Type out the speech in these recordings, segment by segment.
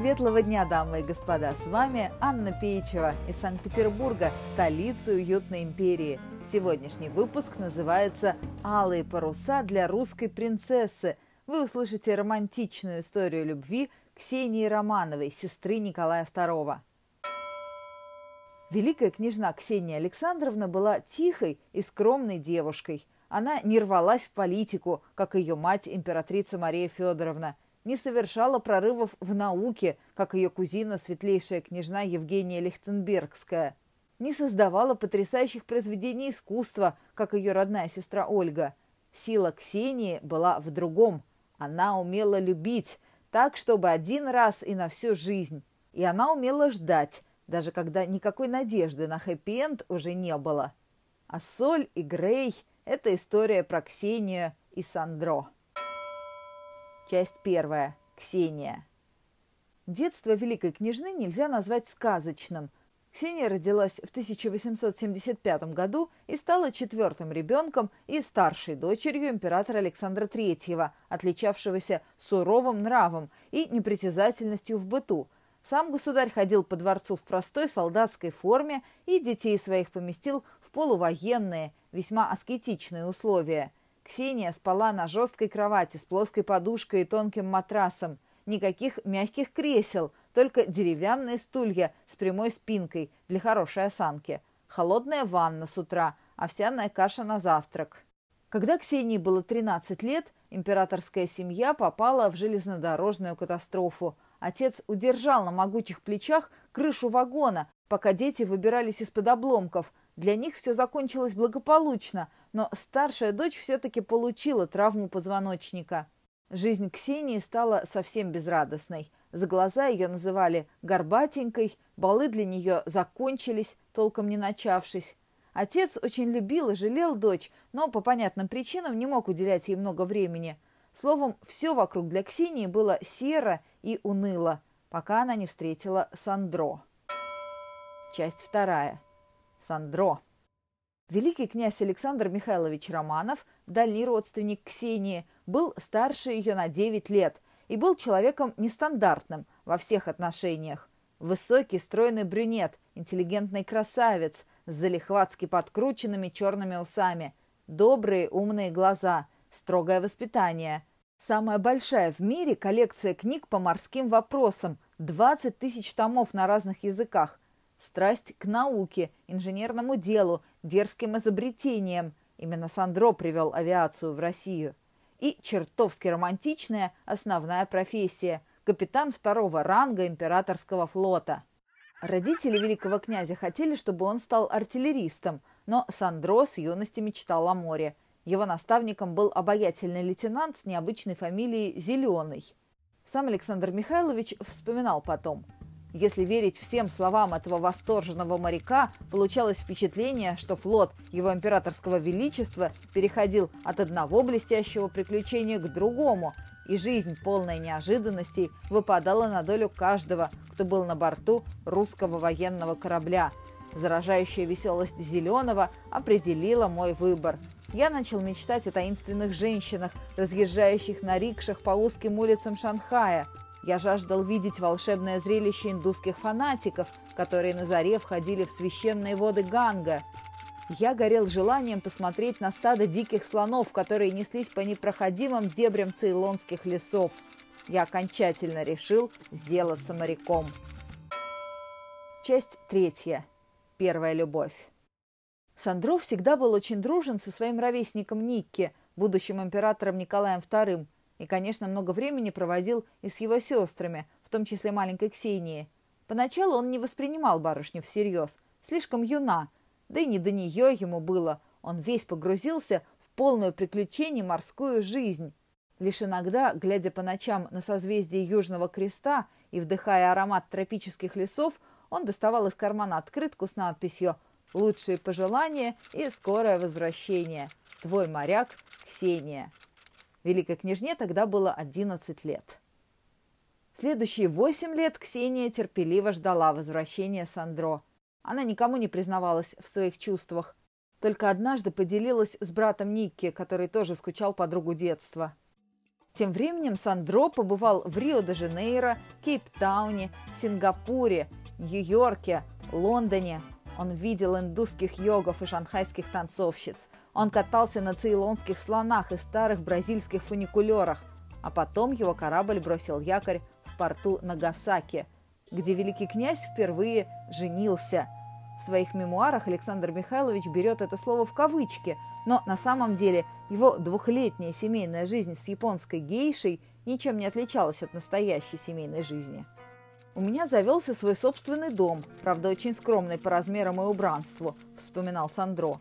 Светлого дня, дамы и господа! С вами Анна Пеичева из Санкт-Петербурга, столицы уютной империи. Сегодняшний выпуск называется «Алые паруса для русской принцессы». Вы услышите романтичную историю любви Ксении Романовой, сестры Николая II. Великая княжна Ксения Александровна была тихой и скромной девушкой. Она не рвалась в политику, как ее мать императрица Мария Федоровна – не совершала прорывов в науке, как ее кузина, светлейшая княжна Евгения Лихтенбергская, не создавала потрясающих произведений искусства, как ее родная сестра Ольга. Сила Ксении была в другом. Она умела любить, так, чтобы один раз и на всю жизнь. И она умела ждать, даже когда никакой надежды на хэппи-энд уже не было. А Соль и Грей – это история про Ксению и Сандро. Часть первая. Ксения. Детство великой княжны нельзя назвать сказочным. Ксения родилась в 1875 году и стала четвертым ребенком и старшей дочерью императора Александра III, отличавшегося суровым нравом и непритязательностью в быту. Сам государь ходил по дворцу в простой солдатской форме и детей своих поместил в полувоенные, весьма аскетичные условия – Ксения спала на жесткой кровати с плоской подушкой и тонким матрасом. Никаких мягких кресел, только деревянные стулья с прямой спинкой для хорошей осанки. Холодная ванна с утра, овсяная каша на завтрак. Когда Ксении было 13 лет, императорская семья попала в железнодорожную катастрофу. Отец удержал на могучих плечах крышу вагона, пока дети выбирались из-под обломков. Для них все закончилось благополучно – но старшая дочь все-таки получила травму позвоночника. Жизнь Ксении стала совсем безрадостной. За глаза ее называли «горбатенькой», балы для нее закончились, толком не начавшись. Отец очень любил и жалел дочь, но по понятным причинам не мог уделять ей много времени. Словом, все вокруг для Ксении было серо и уныло, пока она не встретила Сандро. Часть вторая. Сандро. Великий князь Александр Михайлович Романов, дальний родственник Ксении, был старше ее на 9 лет и был человеком нестандартным во всех отношениях. Высокий, стройный брюнет, интеллигентный красавец с залихватски подкрученными черными усами, добрые умные глаза, строгое воспитание. Самая большая в мире коллекция книг по морским вопросам, 20 тысяч томов на разных языках – страсть к науке, инженерному делу, дерзким изобретениям. Именно Сандро привел авиацию в Россию. И чертовски романтичная основная профессия – капитан второго ранга императорского флота. Родители великого князя хотели, чтобы он стал артиллеристом, но Сандро с юности мечтал о море. Его наставником был обаятельный лейтенант с необычной фамилией Зеленый. Сам Александр Михайлович вспоминал потом – если верить всем словам этого восторженного моряка, получалось впечатление, что флот его императорского величества переходил от одного блестящего приключения к другому, и жизнь, полная неожиданностей, выпадала на долю каждого, кто был на борту русского военного корабля. Заражающая веселость Зеленого определила мой выбор. Я начал мечтать о таинственных женщинах, разъезжающих на рикшах по узким улицам Шанхая – я жаждал видеть волшебное зрелище индусских фанатиков, которые на заре входили в священные воды Ганга. Я горел желанием посмотреть на стадо диких слонов, которые неслись по непроходимым дебрям цейлонских лесов. Я окончательно решил сделаться моряком. Часть третья. Первая любовь. Сандров всегда был очень дружен со своим ровесником Никки, будущим императором Николаем II, и, конечно, много времени проводил и с его сестрами, в том числе маленькой Ксенией. Поначалу он не воспринимал барышню всерьез, слишком юна, да и не до нее ему было. Он весь погрузился в полную приключений морскую жизнь. Лишь иногда, глядя по ночам на созвездие Южного Креста и вдыхая аромат тропических лесов, он доставал из кармана открытку с надписью «Лучшие пожелания и скорое возвращение. Твой моряк Ксения». Великой княжне тогда было 11 лет. Следующие восемь лет Ксения терпеливо ждала возвращения Сандро. Она никому не признавалась в своих чувствах. Только однажды поделилась с братом Никки, который тоже скучал по другу детства. Тем временем Сандро побывал в Рио-де-Жанейро, Кейптауне, Сингапуре, Нью-Йорке, Лондоне. Он видел индусских йогов и шанхайских танцовщиц. Он катался на цейлонских слонах и старых бразильских фуникулерах. А потом его корабль бросил якорь в порту Нагасаки, где великий князь впервые женился – в своих мемуарах Александр Михайлович берет это слово в кавычки, но на самом деле его двухлетняя семейная жизнь с японской гейшей ничем не отличалась от настоящей семейной жизни. «У меня завелся свой собственный дом, правда, очень скромный по размерам и убранству», – вспоминал Сандро.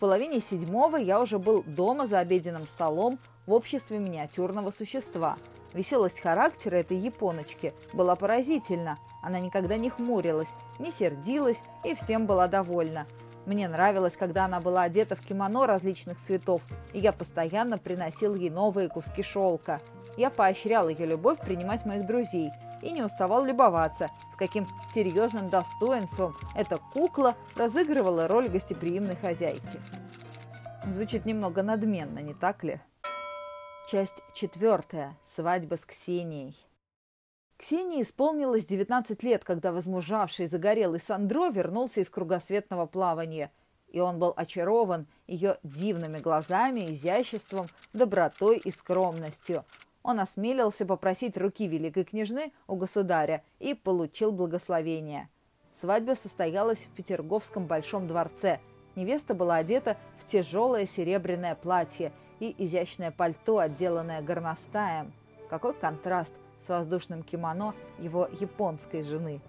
«В половине седьмого я уже был дома за обеденным столом в обществе миниатюрного существа – Веселость характера этой японочки была поразительна. Она никогда не хмурилась, не сердилась и всем была довольна. Мне нравилось, когда она была одета в кимоно различных цветов, и я постоянно приносил ей новые куски шелка. Я поощрял ее любовь принимать моих друзей и не уставал любоваться, с каким серьезным достоинством эта кукла разыгрывала роль гостеприимной хозяйки. Звучит немного надменно, не так ли? Часть четвертая. Свадьба с Ксенией. Ксении исполнилось 19 лет, когда возмужавший загорелый Сандро вернулся из кругосветного плавания, и он был очарован ее дивными глазами, изяществом, добротой и скромностью. Он осмелился попросить руки великой княжны у государя и получил благословение. Свадьба состоялась в Петерговском Большом дворце. Невеста была одета в тяжелое серебряное платье – и изящное пальто, отделанное горностаем. Какой контраст с воздушным кимоно его японской жены.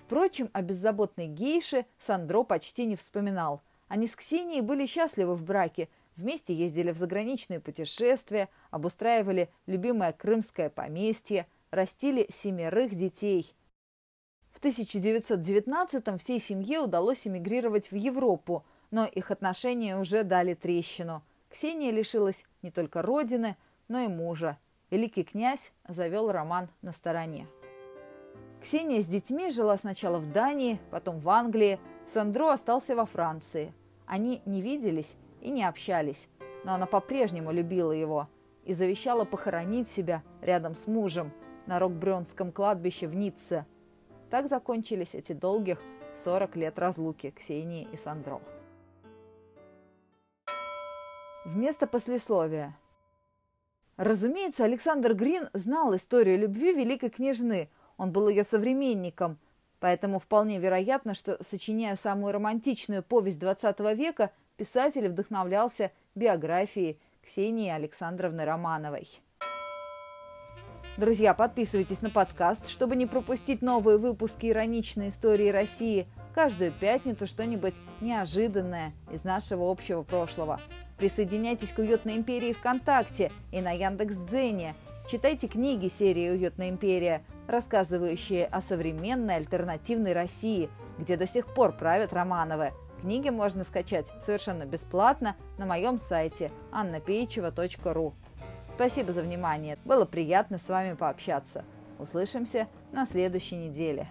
Впрочем, о беззаботной гейше Сандро почти не вспоминал. Они с Ксенией были счастливы в браке, вместе ездили в заграничные путешествия, обустраивали любимое крымское поместье, растили семерых детей. В 1919-м всей семье удалось эмигрировать в Европу, но их отношения уже дали трещину. Ксения лишилась не только родины, но и мужа. Великий князь завел роман на стороне. Ксения с детьми жила сначала в Дании, потом в Англии. Сандро остался во Франции. Они не виделись и не общались, но она по-прежнему любила его и завещала похоронить себя рядом с мужем на Рокбрёнском кладбище в Ницце. Так закончились эти долгих 40 лет разлуки Ксении и Сандро. Вместо послесловия. Разумеется, Александр Грин знал историю любви великой княжны. Он был ее современником. Поэтому вполне вероятно, что, сочиняя самую романтичную повесть XX века, писатель вдохновлялся биографией Ксении Александровны Романовой. Друзья, подписывайтесь на подкаст, чтобы не пропустить новые выпуски ироничной истории России. Каждую пятницу что-нибудь неожиданное из нашего общего прошлого. Присоединяйтесь к «Уютной империи» ВКонтакте и на Яндекс.Дзене. Читайте книги серии «Уютная империя», рассказывающие о современной альтернативной России, где до сих пор правят Романовы. Книги можно скачать совершенно бесплатно на моем сайте annapeichева.ру. Спасибо за внимание. Было приятно с вами пообщаться. Услышимся на следующей неделе.